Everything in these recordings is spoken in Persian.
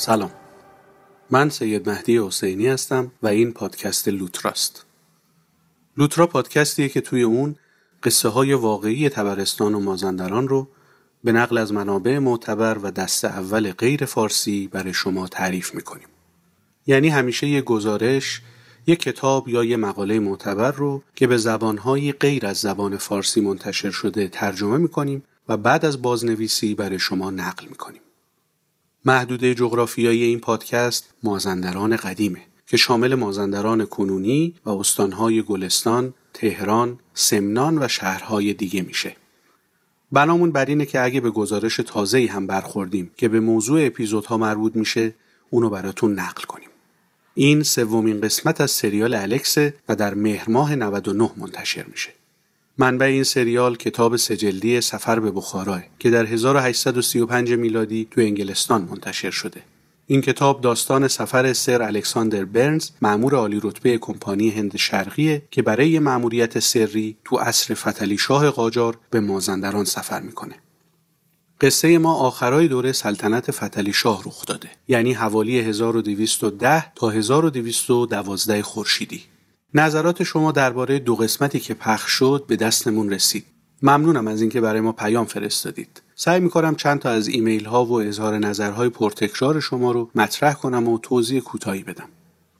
سلام. من سید مهدی حسینی هستم و این پادکست لوتراست. لوترا پادکستیه که توی اون قصه های واقعی تبرستان و مازندران رو به نقل از منابع معتبر و دست اول غیر فارسی برای شما تعریف می‌کنیم. یعنی همیشه یه گزارش یه کتاب یا یه مقاله معتبر رو که به زبانهای غیر از زبان فارسی منتشر شده ترجمه می‌کنیم و بعد از بازنویسی برای شما نقل می‌کنیم. محدوده جغرافیایی این پادکست مازندران قدیمه که شامل مازندران کنونی و استانهای گلستان، تهران، سمنان و شهرهای دیگه میشه. بنامون بر اینه که اگه به گزارش تازه‌ای هم برخوردیم که به موضوع اپیزودها مربوط میشه اونو براتون نقل کنیم. این سومین قسمت از سریال الکسه و در مهر ماه 99 منتشر میشه. منبع این سریال کتاب سجلدی سفر به بخارا که در 1835 میلادی تو انگلستان منتشر شده. این کتاب داستان سفر سر الکساندر برنز مأمور عالی رتبه کمپانی هند شرقیه که برای مأموریت سری تو عصر فتلی شاه قاجار به مازندران سفر می‌کنه. قصه ما آخرای دوره سلطنت فتلی شاه رخ داده یعنی حوالی 1210 تا 1212 خورشیدی نظرات شما درباره دو قسمتی که پخش شد به دستمون رسید. ممنونم از اینکه برای ما پیام فرستادید. سعی می‌کنم چند تا از ایمیل ها و اظهار نظرهای پرتکرار شما رو مطرح کنم و توضیح کوتاهی بدم.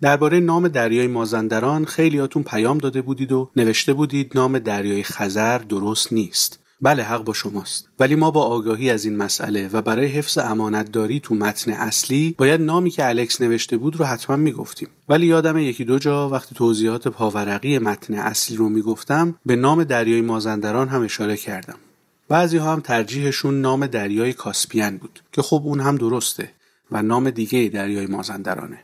درباره نام دریای مازندران خیلیاتون پیام داده بودید و نوشته بودید نام دریای خزر درست نیست. بله حق با شماست. ولی ما با آگاهی از این مسئله و برای حفظ امانتداری تو متن اصلی باید نامی که الکس نوشته بود رو حتما می‌گفتیم. ولی یادم یکی دو جا وقتی توضیحات پاورقی متن اصلی رو می‌گفتم به نام دریای مازندران هم اشاره کردم. بعضی ها هم ترجیحشون نام دریای کاسپین بود که خب اون هم درسته و نام دیگه دریای مازندرانه.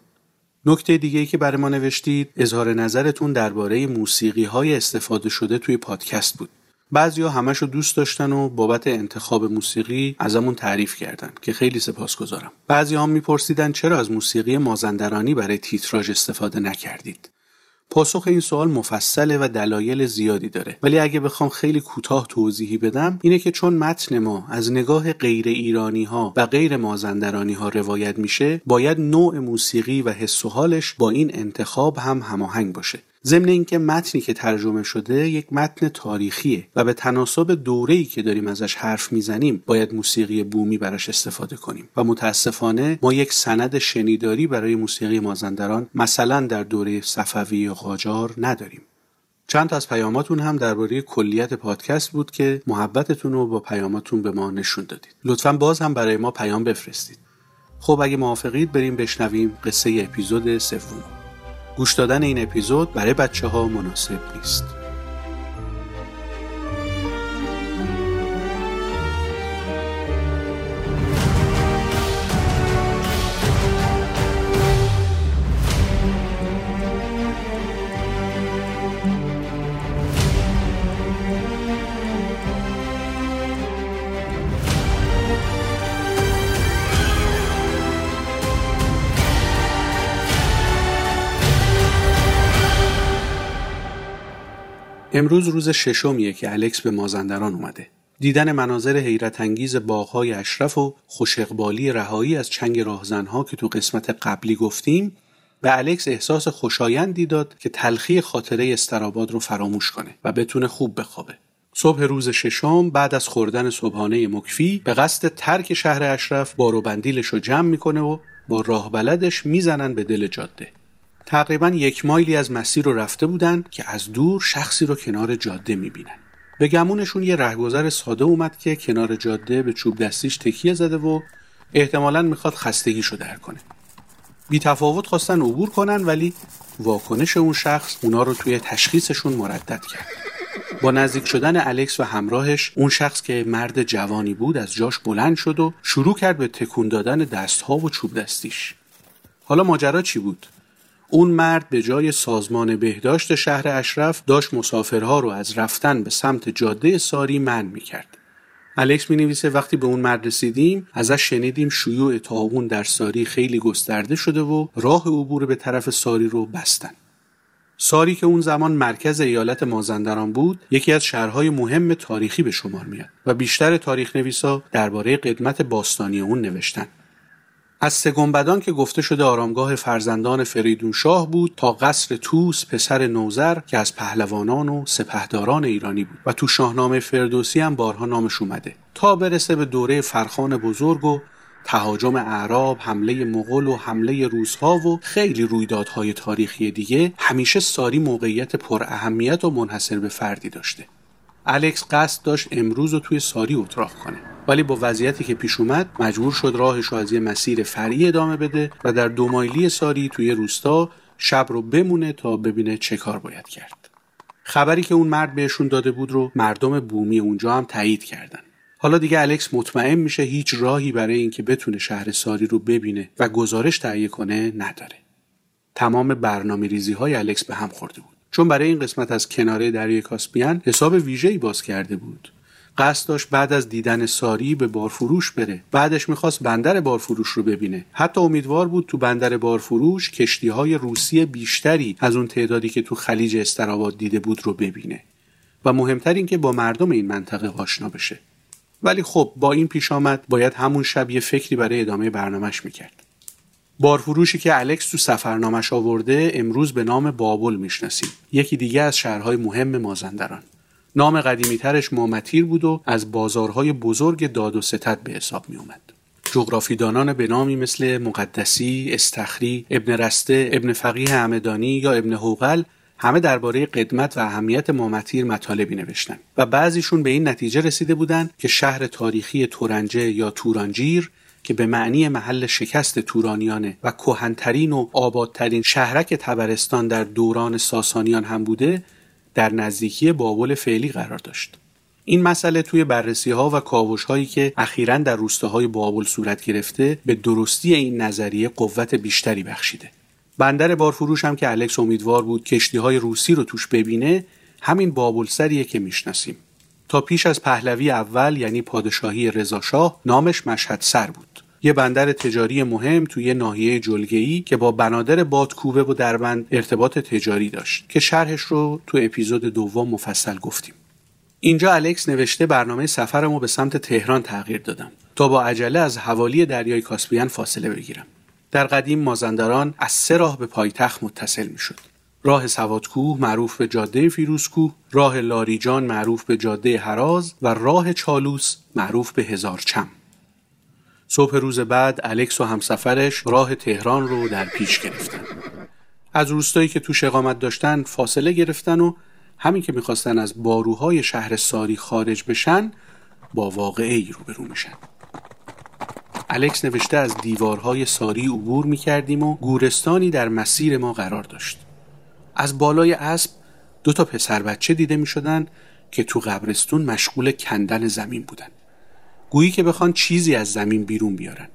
نکته دیگه که برای ما نوشتید اظهار نظرتون درباره موسیقی های استفاده شده توی پادکست بود. بعضیا همش رو دوست داشتن و بابت انتخاب موسیقی ازمون تعریف کردن که خیلی سپاسگزارم. بعضی هم میپرسیدن چرا از موسیقی مازندرانی برای تیتراژ استفاده نکردید. پاسخ این سوال مفصله و دلایل زیادی داره. ولی اگه بخوام خیلی کوتاه توضیحی بدم اینه که چون متن ما از نگاه غیر ایرانی ها و غیر مازندرانی ها روایت میشه باید نوع موسیقی و حس و حالش با این انتخاب هم هماهنگ باشه. ضمن اینکه متنی که ترجمه شده یک متن تاریخیه و به تناسب دوره‌ای که داریم ازش حرف می‌زنیم باید موسیقی بومی براش استفاده کنیم. و متاسفانه ما یک سند شنیداری برای موسیقی مازندران مثلا در دوره صفوی قاجار نداریم. چند تا از پیاماتون هم درباره کلیت پادکست بود که محبتتون رو با پیاماتون به ما نشون دادید. لطفا باز هم برای ما پیام بفرستید. خب اگه موافقید بریم بشنویم قصه اپیزود سوم. گوش دادن این اپیزود برای بچه ها مناسب نیست. امروز روز ششمیه که الکس به مازندران اومده. دیدن مناظر حیرت انگیز باغهای اشرف و خوشقبالی رهایی از چنگ راهزنها که تو قسمت قبلی گفتیم به الکس احساس خوشایندی داد که تلخی خاطره استراباد رو فراموش کنه و بتونه خوب بخوابه. صبح روز ششم بعد از خوردن صبحانه مکفی به قصد ترک شهر اشرف بار و بندیلش رو جمع می‌کنه و با راه بلدش می‌زنن به دل جاده. تقریبا یک مایلی از مسیر رو رفته بودن که از دور شخصی رو کنار جاده می‌بینن. به گمونشون یه رهگذر ساده اومد که کنار جاده به چوب دستیش تکیه زده و احتمالا می‌خواد خستگیشو در کنه. بی تفاوت خواستن عبور کنن ولی واکنش اون شخص اونا رو توی تشخیصشون مردد کرد. با نزدیک شدن الکس و همراهش اون شخص که مرد جوانی بود از جاش بلند شد و شروع کرد به تکون دادن دستها و چوب دستیش. حالا ماجرا چی بود؟ اون مرد به جای سازمان بهداشت شهر اشرف داشت مسافرها رو از رفتن به سمت جاده ساری من می‌کرد. الکس می نویسه وقتی به اون مرد رسیدیم ازش شنیدیم شیوع تاغون در ساری خیلی گسترده شده و راه عبور به طرف ساری رو بستن. ساری که اون زمان مرکز ایالت مازندران بود یکی از شهرهای مهم تاریخی به شمار میاد و بیشتر تاریخ نویسا درباره قدمت باستانی اون نوشتن. از سگنبدان که گفته شده آرامگاه فرزندان فریدون شاه بود تا قصر توس پسر نوزر که از پهلوانان و سپهداران ایرانی بود و تو شاهنامه فردوسی هم بارها نامش اومده تا برسه به دوره فرخان بزرگ و تهاجم اعراب، حمله مغول و حمله روسها و خیلی رویدادهای تاریخی دیگه همیشه ساری موقعیت پر اهمیت و منحصر به فردی داشته. الکس قصد داشت امروز رو توی ساری اتراق کنه ولی با وضعیتی که پیش اومد مجبور شد راهش از یه مسیر فرعی ادامه بده و در دو مایلی ساری توی روستا شب رو بمونه تا ببینه چه کار باید کرد. خبری که اون مرد بهشون داده بود رو مردم بومی اونجا هم تایید کردن. حالا دیگه الکس مطمئن میشه هیچ راهی برای اینکه بتونه شهر ساری رو ببینه و گزارش تهیه کنه نداره. تمام برنامه ریزی های الکس به هم خورده بود. چون برای این قسمت از کناره دریای کاسپیان حساب ویژه‌ای باز کرده بود. قصد داشت بعد از دیدن ساری به بارفروش بره. بعدش می‌خواست بندر بارفروش رو ببینه. حتی امیدوار بود تو بندر بارفروش کشتی های روسی بیشتری از اون تعدادی که تو خلیج استراباد دیده بود رو ببینه. و مهمتر این که با مردم این منطقه آشنا بشه. ولی خب با این پیش آمد باید همون شب یه فکری برای ادامه برنامهش می‌کرد. بارفروشی که الکس تو سفرنامش آورده امروز به نام بابل می‌شناسیم. یکی دیگه از شهرهای مهم مازندران. نام قدیمیترش مامتیر بود و از بازارهای بزرگ داد و ستد به حساب می اومد. جغرافیدانان به نامی مثل مقدسی، استخری، ابن رسته، ابن فقیه همدانی یا ابن حوقل همه درباره قدمت و اهمیت مامتیر مطالبی نوشتن و بعضیشون به این نتیجه رسیده بودند که شهر تاریخی تورنجه یا تورانجیر که به معنی محل شکست تورانیانه و کهنترین و آبادترین شهرک تبرستان در دوران ساسانیان هم بوده در نزدیکی بابل فعلی قرار داشت. این مسئله توی بررسی ها و کاوش هایی که اخیرا در روستاهای بابل صورت گرفته به درستی این نظریه قوت بیشتری بخشیده. بندر بارفروش هم که الکس امیدوار بود کشتی های روسی رو توش ببینه همین بابل سریه که می‌شناسیم. تا پیش از پهلوی اول یعنی پادشاهی رضاشاه نامش مشهد سر بود. یه بندر تجاری مهم توی ناحیه جلگه‌ای که با بنادر بادکوبه و دربند ارتباط تجاری داشت که شرحش رو تو اپیزود دوم مفصل گفتیم. اینجا الکس نوشته برنامه سفرمو به سمت تهران تغییر دادم تا با عجله از حوالی دریای کاسپیان فاصله بگیرم. در قدیم مازندران از سه راه به پایتخت متصل می شد. راه سوادکوه معروف به جاده فیروزکوه، راه لاریجان معروف به جاده هراز و راه چالوس معروف به هزارچم. صبح روز بعد الکس و همسفرش راه تهران رو در پیش گرفتن. از روستایی که توش اقامت داشتن فاصله گرفتن و همین که می‌خواستن از باروهای شهر ساری خارج بشن با واقعه ای روبرو میشن. الکس نوشته از دیوارهای ساری عبور می‌کردیم و گورستانی در مسیر ما قرار داشت. از بالای اسب دو تا پسر بچه دیده می‌شدن که تو قبرستون مشغول کندن زمین بودن. گویی که بخوان چیزی از زمین بیرون بیارن.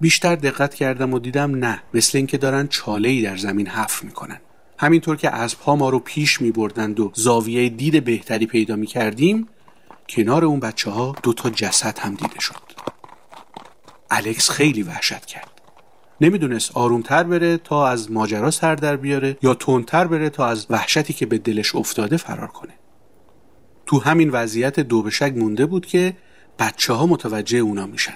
بیشتر دقت کردم و دیدم نه مثل اینکه دارن چاله ای در زمین حفر می‌کنن. همینطور که اسبها ما رو پیش می بردند و زاویه دید بهتری پیدا می کردیم کنار اون بچه ها دو تا جسد هم دیده شد. الکس خیلی وحشت کرد. نمی‌دونست آرومتر بره تا از ماجرا سر در بیاره یا تندتر بره تا از وحشتی که به دلش افتاده فرار کنه. تو همین وضعیت دو بشک مونده بود که بچه ها متوجه اونا میشن.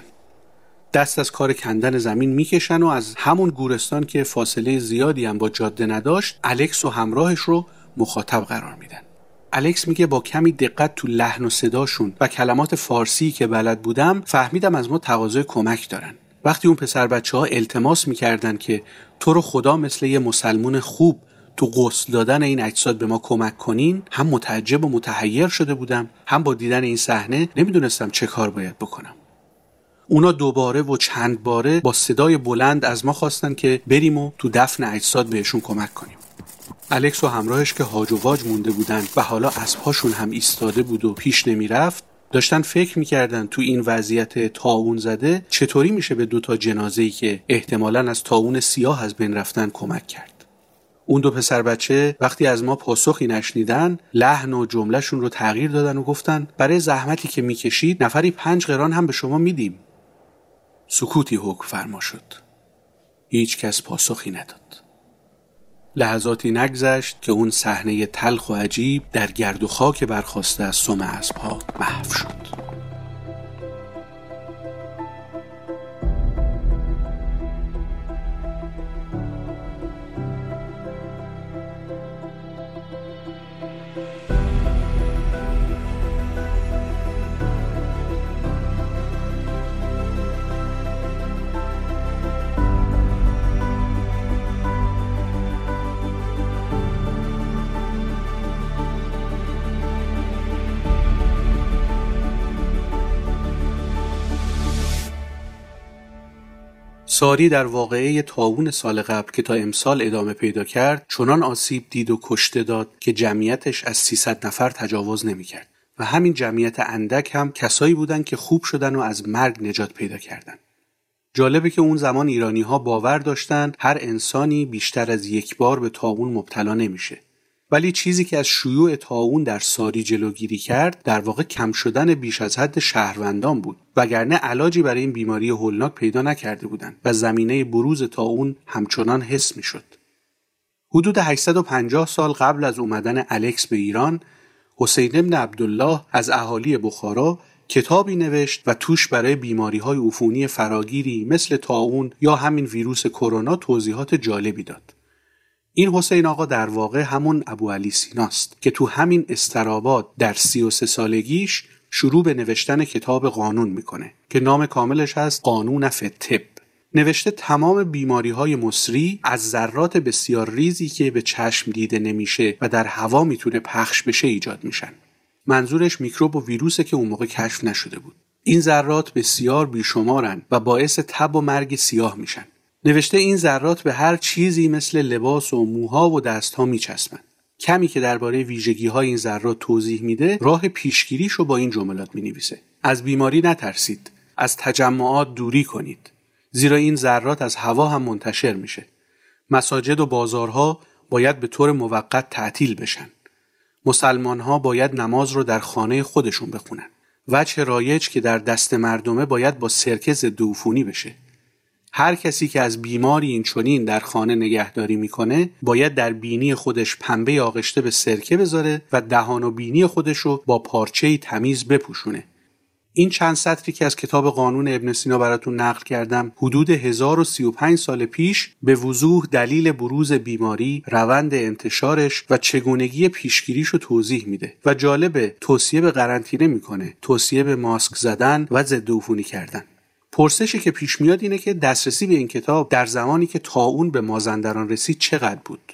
دست از کار کندن زمین می‌کشن و از همون گورستان که فاصله زیادی هم با جاده نداشت الکس و همراهش رو مخاطب قرار میدن. الکس میگه با کمی دقت تو لحن و صداشون و کلمات فارسی که بلد بودم فهمیدم از ما تقاضای کمک دارن. وقتی اون پسر بچه ها التماس می‌کردن که تو رو خدا مثل یه مسلمون خوب تو غسل دادن این اجساد به ما کمک کنین. هم متعجب و متحیر شده بودم. هم با دیدن این صحنه نمی‌دونستم چه کار باید بکنم. اونا دوباره و چند باره با صدای بلند از ما خواستن که بریم و تو دفن اجساد بهشون کمک کنیم. الکس و همراهش که هاج و واج مونده بودن و حالا اسبهاشون هم ایستاده بود و پیش نمی‌رفت داشتن فکر می‌کردن تو این وضعیت تاون زده چطوری میشه به دوتا جنازه ای که احتمالا از تاون سیاه از بین رفتن کمک کرد. اون دو پسر بچه وقتی از ما پاسخی نشنیدن لحن و جملهشون رو تغییر دادن و گفتن برای زحمتی که می‌کشید نفری پنج قران هم به شما میدیم. سکوتی حکم فرما شد. هیچ کس پاسخی نداد. لحظاتی نگذشت که اون صحنه تلخ و عجیب در گرد و خاک برخواسته از سم اسبها محو شد. ساری در واقعه تاون سال قبل که تا امسال ادامه پیدا کرد چنان آسیب دید و کشته داد که جمعیتش از 300 نفر تجاوز نمی‌کرد و همین جمعیت اندک هم کسایی بودند که خوب شدن و از مرگ نجات پیدا کردند. جالبه که اون زمان ایرانی ها باور داشتند هر انسانی بیشتر از یک بار به تاون مبتلا نمیشه ولی چیزی که از شیوع تاون در ساری جلوگیری کرد در واقع کم شدن بیش از حد شهروندان بود وگرنه علاجی برای این بیماری هولناک پیدا نکرده بودند و زمینه بروز تاون همچنان حس می‌شد حدود 850 سال قبل از اومدن الکس به ایران حسین ابن عبدالله از اهالی بخارا کتابی نوشت و توش برای بیماری های عفونی فراگیری مثل تاون یا همین ویروس کرونا توضیحات جالبی داد. این حسین آقا در واقع همون ابو علی سیناست که تو همین استراباد در سی و سه سالگیش شروع به نوشتن کتاب قانون می‌کنه که نام کاملش هست قانون فتب نوشته تمام بیماری های مصری از ذرات بسیار ریزی که به چشم دیده نمیشه و در هوا می‌تونه پخش بشه ایجاد میشن. منظورش میکروب و ویروسه که اون موقع کشف نشده بود. این ذرات بسیار بیشمارن و باعث تب و مرگ سیاه میشن. نوشته این ذرات به هر چیزی مثل لباس و موها و دستها میچسبن کمی که درباره ویژگی های این ذرات توضیح میده راه پیشگیریش رو با این جملات می‌نویسه. از بیماری نترسید. از تجمعات دوری کنید. زیرا این ذرات از هوا هم منتشر میشه. مساجد و بازارها باید به طور موقت تعطیل بشن. مسلمان ها باید نماز رو در خانه خودشون بخونن. وجه رایج که در دست مردمه باید با سرکه ضد بشه. هر کسی که از بیماری این چونین در خانه نگهداری می‌کنه باید در بینی خودش پنبه آغشته به سرکه بذاره و دهان و بینی خودش رو با پارچه تمیز بپوشونه این چند سطری که از کتاب قانون ابن سینا براتون نقل کردم حدود 1035 سال پیش به وضوح دلیل بروز بیماری، روند انتشارش و چگونگی پیشگیریش رو توضیح میده و جالبه توصیه به قرنطینه می‌کنه، توصیه به ماسک زدن و ضد کردن. پرسشی که پیش میاد اینه که دسترسی به این کتاب در زمانی که تاون به مازندران رسید چقدر بود؟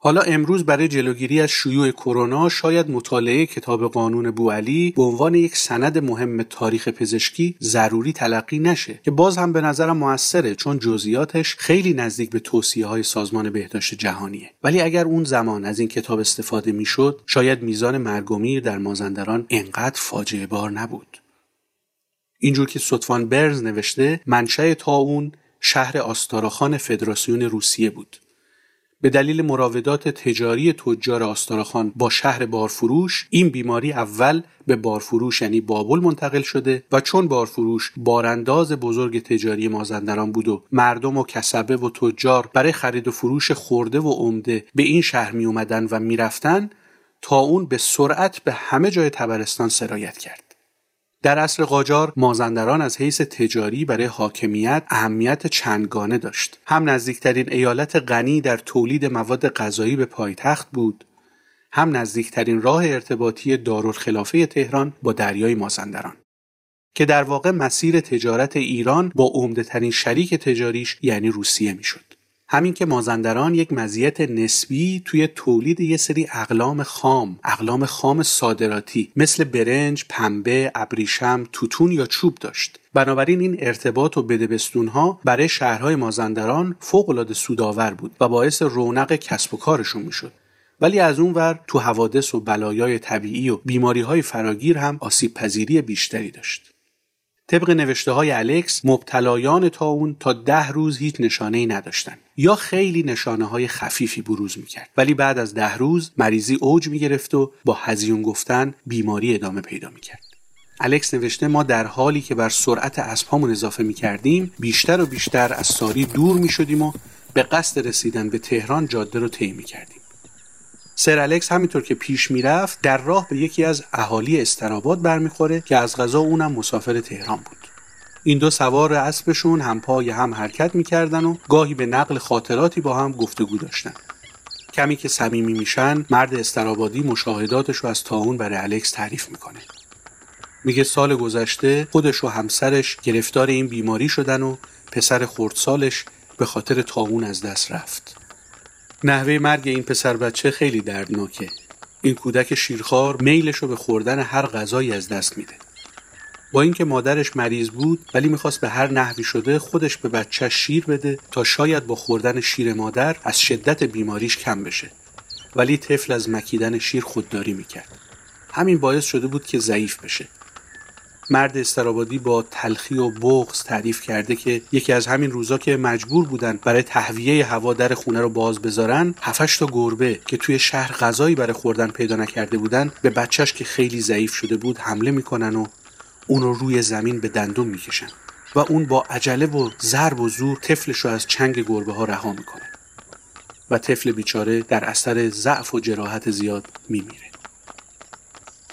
حالا امروز برای جلوگیری از شیوع کرونا شاید مطالعه کتاب قانون بوعلی به عنوان یک سند مهم تاریخ پزشکی ضروری تلقی نشه که باز هم به نظرم موثره چون جزئیاتش خیلی نزدیک به توصیه های سازمان بهداشت جهانیه ولی اگر اون زمان از این کتاب استفاده می‌شد شاید میزان مرگ در مازندران انقدر فاجعه بار نبود اینجور که سطفان برز نوشته منشأ تاون شهر آستاراخان فدراسیون روسیه بود. به دلیل مراودات تجاری تجار آستاراخان با شهر بارفروش این بیماری اول به بارفروش یعنی بابل منتقل شده و چون بارفروش بارانداز بزرگ تجاری مازندران بود و مردم و کسبه و تجار برای خرید و فروش خورده و عمده به این شهر می اومدن و می‌رفتن تا اون به سرعت به همه جای تبرستان سرایت کرد. در عصر قاجار مازندران از حیث تجاری برای حاکمیت اهمیت چندگانه داشت. هم نزدیکترین ایالت غنی در تولید مواد غذایی به پایتخت بود هم نزدیکترین راه ارتباطی دارالخلافه تهران با دریای مازندران که در واقع مسیر تجارت ایران با عمدهترین شریک تجاریش یعنی روسیه می‌شد. همین که مازندران یک مزیت نسبی توی تولید یه سری اقلام خام اقلام خام صادراتی مثل برنج، پنبه، ابریشم، توتون یا چوب داشت. بنابراین این ارتباط و بدبستونها برای شهرهای مازندران فوقالعاده سودآور بود و باعث رونق کسب و کارشون می‌شد. ولی از اون ور تو حوادث و بلایای طبیعی و بیماری های فراگیر هم آسیب پذیری بیشتری داشت. طبق نوشته های الکس مبتلایان تاون تا ده روز هیچ نشانه ای نداشتند. یا خیلی نشانه های خفیفی بروز می‌کرد. ولی بعد از ده روز مریضی اوج می‌گرفت و با هزیون گفتن بیماری ادامه پیدا می‌کرد. الکس نوشته ما در حالی که بر سرعت اسبهامون اضافه می‌کردیم بیشتر و بیشتر از ساری دور می‌شدیم و به قصد رسیدن به تهران جاده رو طی می‌کردیم. سر الکس همینطور که پیش می‌رفت در راه به یکی از اهالی استراباد برمیخوره که از غذا اونم مسافر تهران بود. این دو سوار اسبشون هم پای هم حرکت می‌کردن و گاهی به نقل خاطراتی با هم گفتگو داشتن. کمی که صمیمی میشن مرد استرابادی مشاهداتش رو از تاون برای الکس تعریف می‌کنه. میگه سال گذشته خودش و همسرش گرفتار این بیماری شدن و پسر خردسالش به خاطر تاون از دست رفت. نحوه مرگ این پسر بچه خیلی دردناکه. این کودک شیرخوار میلش رو به خوردن هر غذایی از دست میده. با اینکه مادرش مریض بود ولی می‌خواست به هر نحوی شده خودش به بچهش شیر بده تا شاید با خوردن شیر مادر از شدت بیماریش کم بشه. ولی طفل از مکیدن شیر خودداری می‌کرد. همین باعث شده بود که ضعیف بشه. مرد استرابادی با تلخی و بغز تعریف کرده که یکی از همین روزا که مجبور بودن برای تهویه هوا در خونه رو باز بذارن هفتش تا گربه که توی شهر غذایی برای خوردن پیدا نکرده بودن به بچهش که خیلی ضعیف شده بود حمله می‌کنن و اون رو روی زمین به دندون می‌کشن و اون با عجله و ضرب و زور طفلش رو از چنگ گربه ها رها می‌کنه و طفل بیچاره در اثر ضعف و جراحت زیاد میمیره.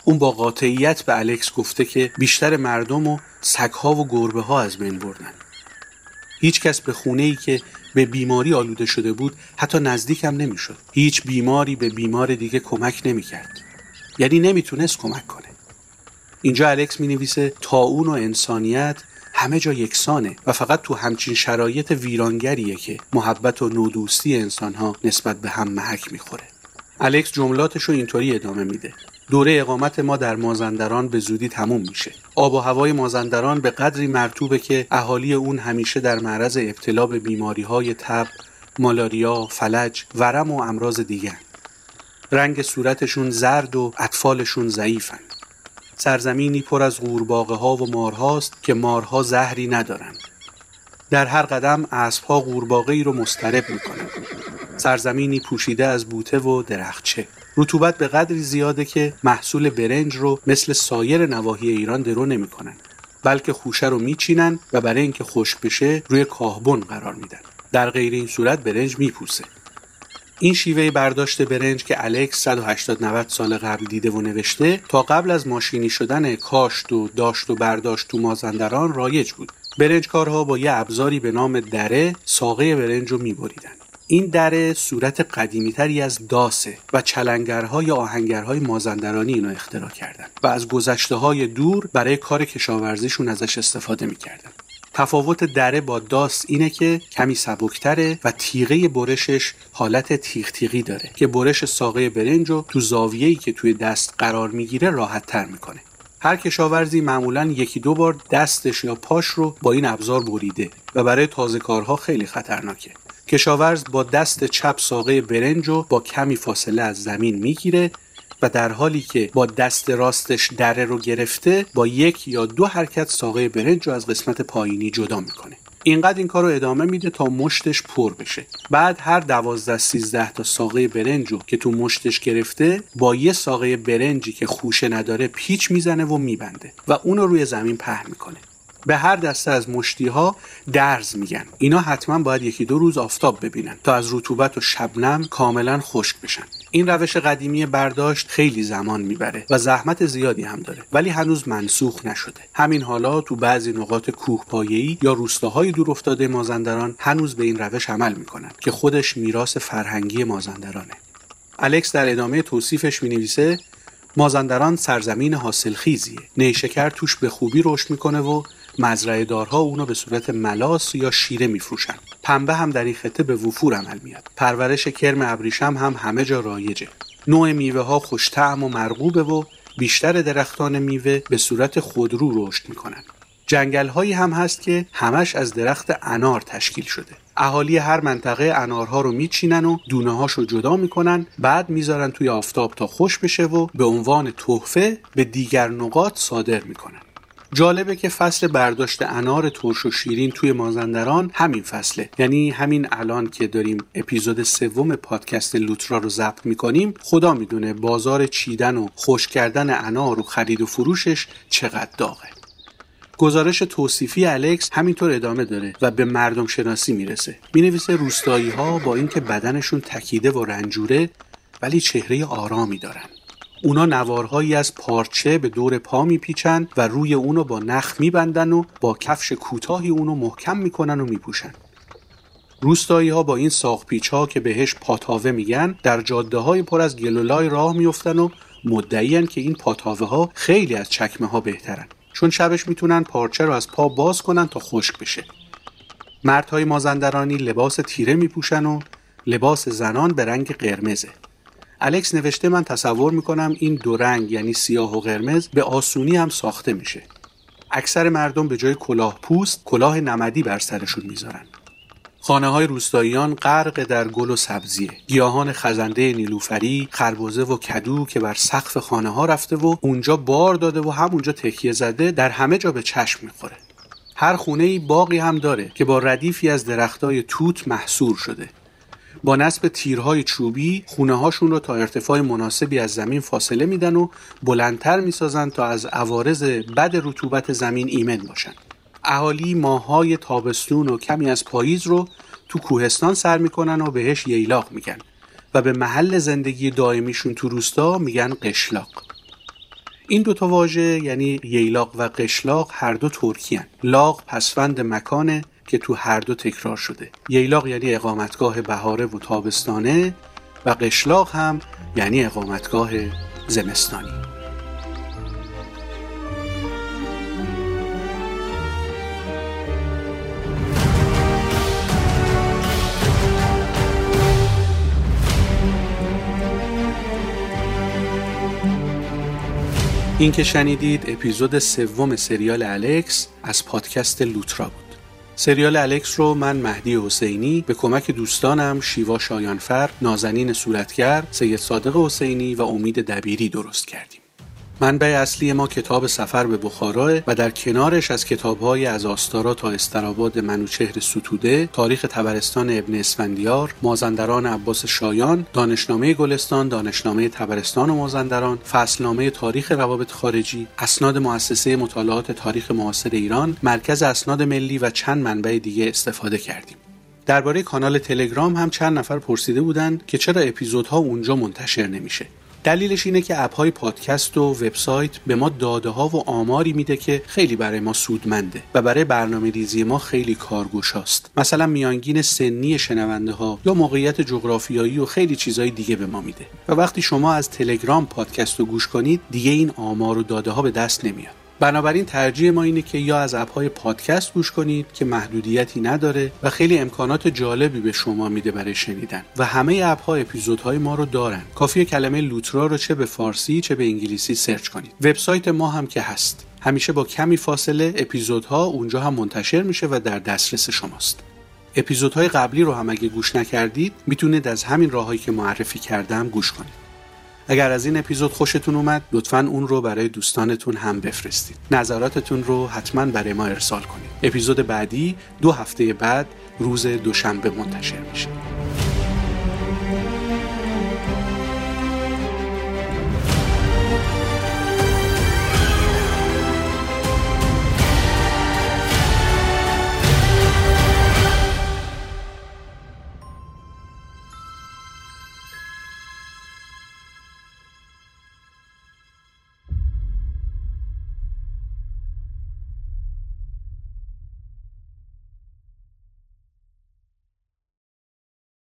اون با قاطعیت به الکس گفته که بیشتر مردم و سگها و گربه ها از بین بردن. هیچ کس به خونه ای که به بیماری آلوده شده بود حتی نزدیکم نمی‌شد. هیچ بیماری به بیمار دیگه کمک نمی‌کرد. یعنی نمی‌تونست کمک کنه. اینجا الکس می نویسه اون و انسانیت همه جا یکسانه و فقط تو همچین شرایط ویرانگریه که محبت و نودوستی انسانها نسبت به هم محک می‌خوره. الکس جملاتش رو اینطوری ادامه میده. دوره اقامت ما در مازندران به زودی تموم میشه. آب و هوای مازندران به قدری مرتوبه که اهالی اون همیشه در معرض ابتلا به بیماری های تب مالاریا فلج ورم و امراض دیگر رنگ صورتشون زرد و اطفالشون ضعیفن. سرزمینی پر از قورباغه ها و مارهاست که مارها زهری ندارند. در هر قدم اسبها قورباغه ای رو مسترب می‌کنند. سرزمینی پوشیده از بوته و درخچه. رطوبت به قدری زیاده که محصول برنج رو مثل سایر نواحی ایران درو نمی‌کنن بلکه خوشه رو میچینن و برای اینکه خشک بشه روی کاهبون قرار میدن. در غیر این صورت برنج میپوسه. این شیوه برداشت برنج که الکس 180 90 سال قبل دیده و نوشته تا قبل از ماشینی شدن کاشت و داشت و برداشت تو مازندران رایج بود. برنجکارها با یه ابزاری به نام دره ساقه برنج رو میبریدن. این دره صورت قدیمی تری از داسه و چلنگرها یا آهنگرهای مازندرانی اینو اختراع کردن و از گذشته های دور برای کار کشاورزیشون ازش استفاده می‌کردن. تفاوت دره با داست اینه که کمی سبکتره و تیغه برشش حالت تیغ تیغی داره که برش ساقه برنج رو تو زاویه‌ای که توی دست قرار می‌گیره راحت تر می‌کنه. هر کشاورزی معمولا یکی دو بار دستش یا پاش رو با این ابزار بریده و برای تازه کارها خیلی خطرناکه. کشاورز با دست چپ ساقه برنج رو با کمی فاصله از زمین می‌گیره و در حالی که با دست راستش دره رو گرفته با یک یا دو حرکت ساقه برنج رو از قسمت پایینی جدا می‌کنه. اینقدر این کار رو ادامه میده تا مشتش پر بشه. بعد هر دوازده سیزده تا ساقه برنج رو که تو مشتش گرفته با یه ساقه برنجی که خوشه نداره پیچ می‌زنه و میبنده و اون رو روی زمین پهن می‌کنه. به هر دسته از مشتی ها درز میگن. اینا حتما باید یکی دو روز آفتاب ببینن تا از رطوبت و شبنم کاملا خشک بشن. این روش قدیمی برداشت خیلی زمان می‌بره و زحمت زیادی هم داره ولی هنوز منسوخ نشده. همین حالا تو بعضی نقاط کوه پایه‌ای یا روستاهای دور افتاده مازندران هنوز به این روش عمل می‌کنن که خودش میراث فرهنگی مازندرانه. الکس در ادامه توصیفش می نویسه مازندران سرزمین حاصلخیزیه. نیشکر توش به خوبی رشد می‌کنه و مزرعه دارها اونو به صورت ملاس یا شیره میفروشن. پنبه هم در این خطه به وفور عمل میاد پرورش کرم ابریشم هم همه جا رایجه. نوع میوه ها خوشتعم و مرغوبه و بیشتر درختان میوه به صورت خودرو رشد می‌کنن جنگل هایی هم هست که همش از درخت انار تشکیل شده. اهالی هر منطقه انارها رو میچینن و دونه هاشو جدا می‌کنن بعد می‌ذارن توی آفتاب تا خوش بشه و به عنوان تحفه به دیگر نقاط صادر می‌کنن. جالبه که فصل برداشت انار ترش و شیرین توی مازندران همین فصله. یعنی همین الان که داریم اپیزود سوم پادکست لوترا رو ضبط می‌کنیم خدا می‌دونه بازار چیدن و خوش کردن انار و خرید و فروشش چقدر داغه. گزارش توصیفی الکس همینطور ادامه داره و به مردم شناسی می‌رسه. می‌نویسه روستایی ها با اینکه بدنشون تکیده و رنجوره ولی چهره آرامی دارن. اونا نوارهایی از پارچه به دور پا میپیچن و روی اونو با نخ میبندن و با کفش کوتاهی اونو محکم می‌کنن و میپوشن. روستایی ها با این ساخ پیچ ها که بهش پاتاوه میگن در جاده های پر از گلولای راه میفتن و مدعیان که این پاتاوه ها خیلی از چکمه ها بهترن. چون شبش می‌تونن پارچه رو از پا باز کنن تا خشک بشه. مردهای مازندرانی لباس تیره میپوشن و لباس زنان به رنگ قرمزه. الکس نوشته من تصور می‌کنم این دو رنگ یعنی سیاه و قرمز به آسونی هم ساخته میشه. اکثر مردم به جای کلاه پوست کلاه نمدی بر سرشون می‌ذارن. خانه های روستاییان غرق در گل و سبزیه. گیاهان خزنده نیلوفری خربزه و کدو که بر سقف خانه ها رفته و اونجا بار داده و همونجا تکیه زده در همه جا به چشم می‌خوره. هر خونه ای باقی هم داره که با ردیفی از درختای توت محصور شده. با نصب تیرهای چوبی خونه هاشون رو تا ارتفاع مناسبی از زمین فاصله میدن و بلندتر می‌سازن تا از عوارض بد رطوبت زمین ایمن باشن اهالی ماهای تابستون و کمی از پاییز رو تو کوهستان سر می‌کنن و بهش ییلاق میگن و به محل زندگی دائمیشون تو روستا میگن قشلاق این دوتا واژه یعنی ییلاق و قشلاق هر دو ترکی هن. لاق پسفند مکانه که تو هر دو تکرار شده. ییلاق یعنی اقامتگاه بهاره و تابستانه و قشلاق هم یعنی اقامتگاه زمستانی. این که شنیدید اپیزود سوم سریال الکس از پادکست لوترا بود. سریال الکس رو من مهدی حسینی به کمک دوستانم شیوا شایانفر، نازنین صورتگر، سید صادق حسینی و امید دبیری درست کردیم. منبع اصلی ما کتاب سفر به بخارا و در کنارش از کتابهای از آستارا تا استراباد منوچهر ستوده، تاریخ تبرستان ابن اسفندیار، مازندران عباس شایان، دانشنامه گلستان، دانشنامه تبرستان و مازندران، فصلنامه تاریخ روابط خارجی، اسناد مؤسسه مطالعات تاریخ معاصر ایران، مرکز اسناد ملی و چند منبع دیگه استفاده کردیم. درباره کانال تلگرام هم چند نفر پرسیده بودند که چرا اپیزودها اونجا منتشر نمیشه. دلیلش اینه که اپ های پادکست و وبسایت به ما داده ها و آماری میده که خیلی برای ما سودمنده و برای برنامه ریزی ما خیلی کارگشاست مثلا میانگین سنی شنونده ها یا موقعیت جغرافیایی و خیلی چیزهای دیگه به ما میده. و وقتی شما از تلگرام پادکست رو گوش کنید دیگه این آمار و داده ها به دست نمیاد. بنابراین ترجیح ما اینه که یا از اپهای پادکست گوش کنید که محدودیتی نداره و خیلی امکانات جالبی به شما میده برای شنیدن. و همه اپها اپیزودهای ما رو دارن. کافی کلمه لوترا رو چه به فارسی چه به انگلیسی search کنید. وبسایت ما هم که هست. همیشه با کمی فاصله اپیزودها اونجا هم منتشر میشه و در دسترس شماست. اپیزودهای قبلی رو هم اگه گوش نکردید می‌تونید از همین راههایی که معرفی کردم گوش کنید. اگر از این اپیزود خوشتون اومد لطفا اون رو برای دوستانتون هم بفرستید. نظراتتون رو حتما برای ما ارسال کنید. اپیزود بعدی دو هفته بعد روز دوشنبه منتشر میشه.